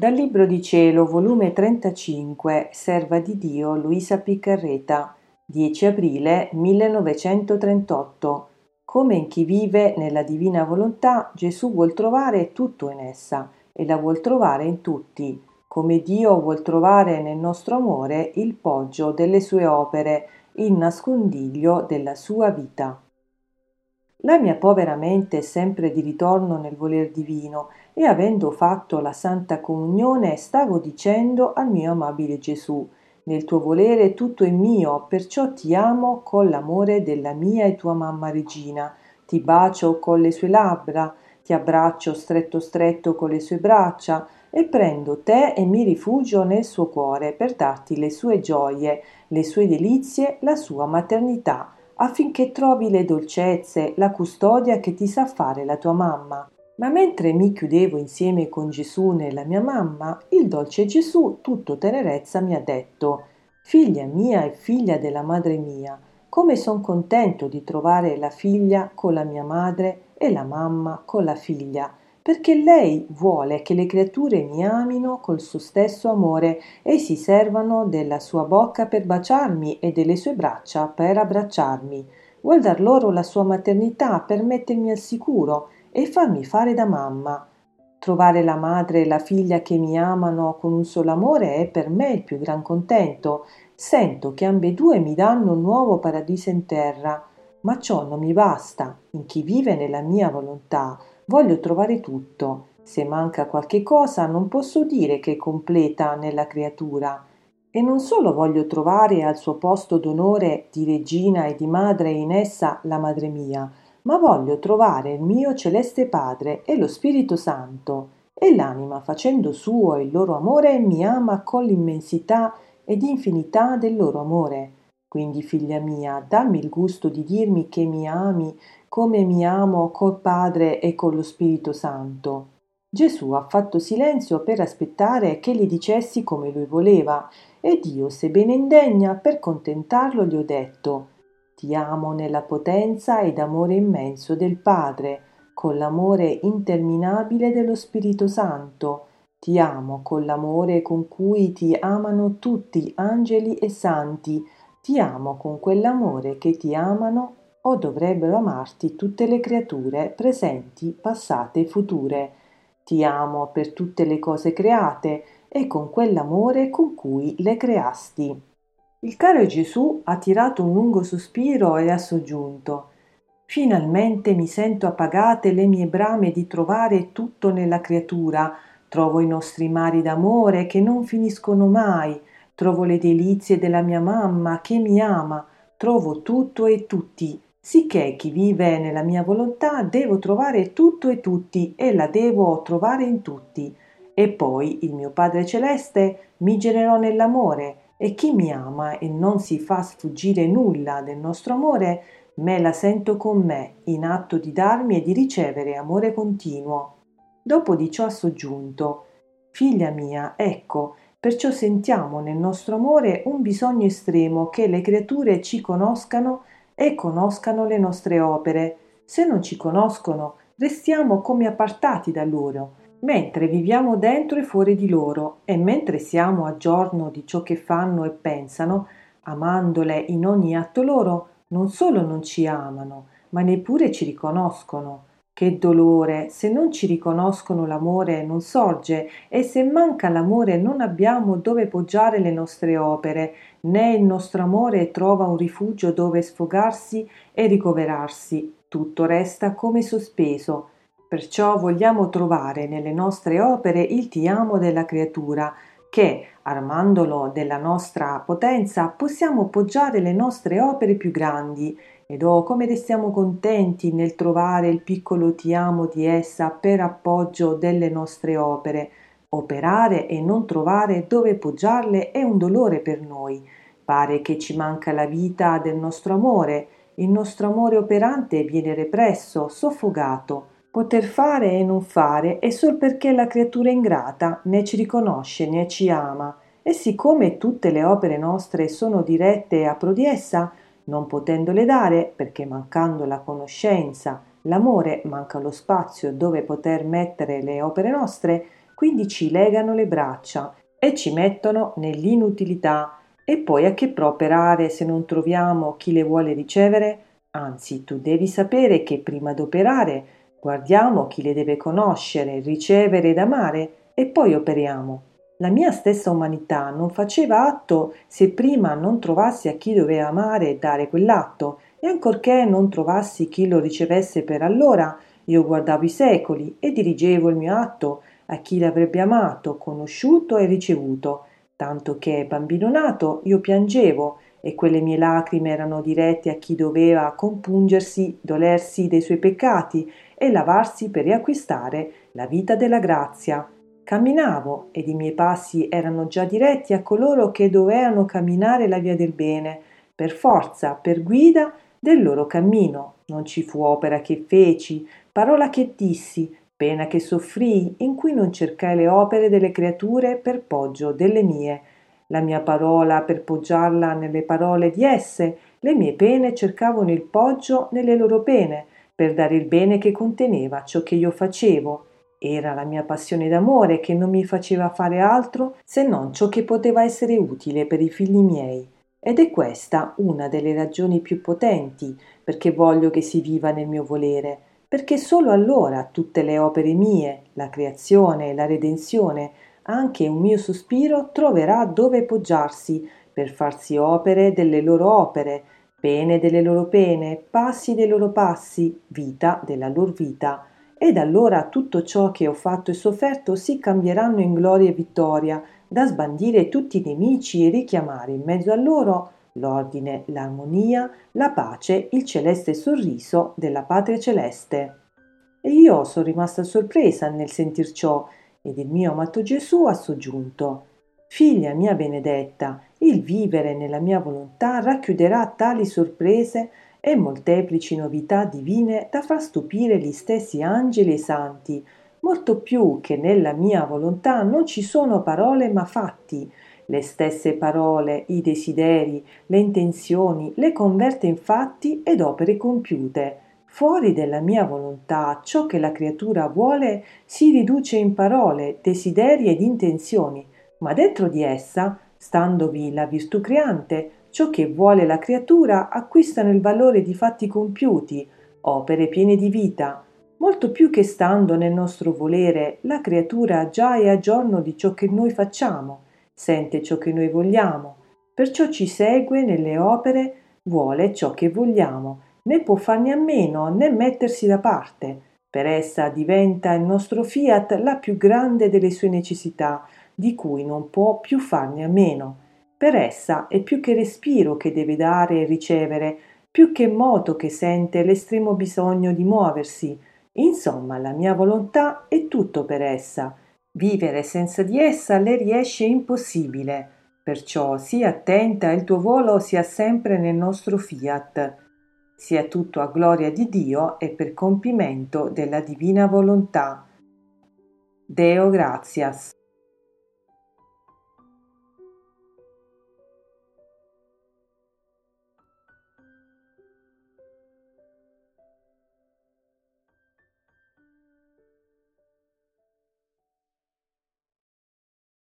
Dal Libro di Cielo, volume 35, Serva di Dio Luisa Piccarreta, 10 aprile 1938. Come in chi vive nella divina volontà, Gesù vuol trovare tutto in essa e la vuol trovare in tutti, come Dio vuol trovare nel nostro amore il poggio delle sue opere, il nascondiglio della sua vita. La mia povera mente è sempre di ritorno nel voler divino e avendo fatto la Santa Comunione stavo dicendo al mio amabile Gesù, nel tuo volere tutto è mio, perciò ti amo con l'amore della mia e tua mamma regina, ti bacio con le sue labbra, ti abbraccio stretto stretto con le sue braccia e prendo te e mi rifugio nel suo cuore per darti le sue gioie, le sue delizie, la sua maternità affinché trovi le dolcezze, la custodia che ti sa fare la tua mamma. Ma mentre mi chiudevo insieme con Gesù nella mia mamma, il dolce Gesù, tutto tenerezza, mi ha detto Figlia mia e figlia della madre mia, come son contento di trovare la figlia con la mia madre e la mamma con la figlia, perché lei vuole che le creature mi amino col suo stesso amore e si servano della sua bocca per baciarmi e delle sue braccia per abbracciarmi. Vuol dar loro la sua maternità per mettermi al sicuro e farmi fare da mamma. Trovare la madre e la figlia che mi amano con un solo amore è per me il più gran contento. Sento che ambedue mi danno un nuovo paradiso in terra. Ma ciò non mi basta. In chi vive nella mia volontà Voglio trovare tutto. Se manca qualche cosa non posso dire che è completa nella creatura. E non solo voglio trovare al suo posto d'onore di regina e di madre in essa la madre mia, ma voglio trovare il mio celeste Padre e lo Spirito Santo. E l'anima, facendo suo il loro amore, mi ama con l'immensità ed infinità del loro amore. Quindi, figlia mia, dammi il gusto di dirmi che mi ami come mi amo col Padre e con lo Spirito Santo. Gesù ha fatto silenzio per aspettare che gli dicessi come lui voleva, ed io, sebbene indegna, per contentarlo gli ho detto Ti amo nella potenza ed amore immenso del Padre, con l'amore interminabile dello Spirito Santo. Ti amo con l'amore con cui ti amano tutti angeli e santi, ti amo con quell'amore che ti amano o dovrebbero amarti tutte le creature presenti, passate e future. Ti amo per tutte le cose create e con quell'amore con cui le creasti. Il caro Gesù ha tirato un lungo sospiro e ha soggiunto Finalmente mi sento appagate le mie brame di trovare tutto nella creatura, trovo i nostri mari d'amore che non finiscono mai, trovo le delizie della mia mamma che mi ama, trovo tutto e tutti, sicché chi vive nella mia volontà devo trovare tutto e tutti e la devo trovare in tutti. E poi il mio Padre Celeste mi generò nell'amore e chi mi ama e non si fa sfuggire nulla del nostro amore, me la sento con me, in atto di darmi e di ricevere amore continuo. Dopo di ciò ha soggiunto, Figlia mia, ecco, perciò sentiamo nel nostro amore un bisogno estremo che le creature ci conoscano e conoscano le nostre opere. Se non ci conoscono, restiamo come appartati da loro, mentre viviamo dentro e fuori di loro, e mentre siamo a giorno di ciò che fanno e pensano, amandole in ogni atto loro, non solo non ci amano, ma neppure ci riconoscono. Che dolore, se non ci riconoscono l'amore non sorge e se manca l'amore non abbiamo dove poggiare le nostre opere, né il nostro amore trova un rifugio dove sfogarsi e ricoverarsi, tutto resta come sospeso. Perciò vogliamo trovare nelle nostre opere il ti amo della creatura, che, armandolo della nostra potenza, possiamo poggiare le nostre opere più grandi ed oh, come restiamo contenti nel trovare il piccolo ti amo di essa per appoggio delle nostre opere. Operare e non trovare dove poggiarle è un dolore per noi. Pare che ci manca la vita del nostro amore. Il nostro amore operante viene represso, soffogato. Poter fare e non fare è sol perché la creatura ingrata né ci riconosce né ci ama. E siccome tutte le opere nostre sono dirette a pro di essa, non potendole dare perché mancando la conoscenza, l'amore manca lo spazio dove poter mettere le opere nostre, quindi ci legano le braccia e ci mettono nell'inutilità. E poi a che pro operare se non troviamo chi le vuole ricevere? Anzi, tu devi sapere che prima d'operare guardiamo chi le deve conoscere, ricevere ed amare e poi operiamo. La mia stessa umanità non faceva atto se prima non trovassi a chi doveva amare e dare quell'atto, e ancorché non trovassi chi lo ricevesse per allora, io guardavo i secoli e dirigevo il mio atto a chi l'avrebbe amato, conosciuto e ricevuto, tanto che, bambino nato, io piangevo e quelle mie lacrime erano dirette a chi doveva compungersi, dolersi dei suoi peccati e lavarsi per riacquistare la vita della grazia. Camminavo ed i miei passi erano già diretti a coloro che dovevano camminare la via del bene, per forza, per guida del loro cammino. Non ci fu opera che feci, parola che dissi, pena che soffrii, in cui non cercai le opere delle creature per poggio delle mie. La mia parola per poggiarla nelle parole di esse, le mie pene cercavano il poggio nelle loro pene, per dare il bene che conteneva ciò che io facevo era la mia passione d'amore che non mi faceva fare altro se non ciò che poteva essere utile per i figli miei. Ed è questa una delle ragioni più potenti perché voglio che si viva nel mio volere, perché solo allora tutte le opere mie, la creazione, la redenzione, anche un mio sospiro troverà dove poggiarsi per farsi opere delle loro opere, pene delle loro pene, passi dei loro passi, vita della loro vita ed allora tutto ciò che ho fatto e sofferto si cambieranno in gloria e vittoria, da sbandire tutti i nemici e richiamare in mezzo a loro l'ordine, l'armonia, la pace, il celeste sorriso della patria celeste. E io sono rimasta sorpresa nel sentir ciò, ed il mio amato Gesù ha soggiunto Figlia mia benedetta, il vivere nella mia volontà racchiuderà tali sorprese e molteplici novità divine da far stupire gli stessi angeli e santi, molto più che nella mia volontà non ci sono parole ma fatti. Le stesse parole, i desideri, le intenzioni le converte in fatti ed opere compiute. Fuori della mia volontà ciò che la creatura vuole si riduce in parole, desideri ed intenzioni, ma dentro di essa, standovi la virtù creante, Ciò che vuole la creatura acquistano il valore di fatti compiuti, opere piene di vita, molto più che stando nel nostro volere, la creatura già è a giorno di ciò che noi facciamo, sente ciò che noi vogliamo, perciò ci segue nelle opere, vuole ciò che vogliamo, né può farne a meno né mettersi da parte. Per essa diventa il nostro fiat la più grande delle sue necessità, di cui non può più farne a meno. Per essa è più che respiro che deve dare e ricevere, più che moto che sente l'estremo bisogno di muoversi. Insomma, la mia volontà è tutto per essa. Vivere senza di essa le riesce impossibile. Perciò sii attenta e il tuo volo sia sempre nel nostro fiat. Sia tutto a gloria di Dio e per compimento della divina volontà. Deo gratias.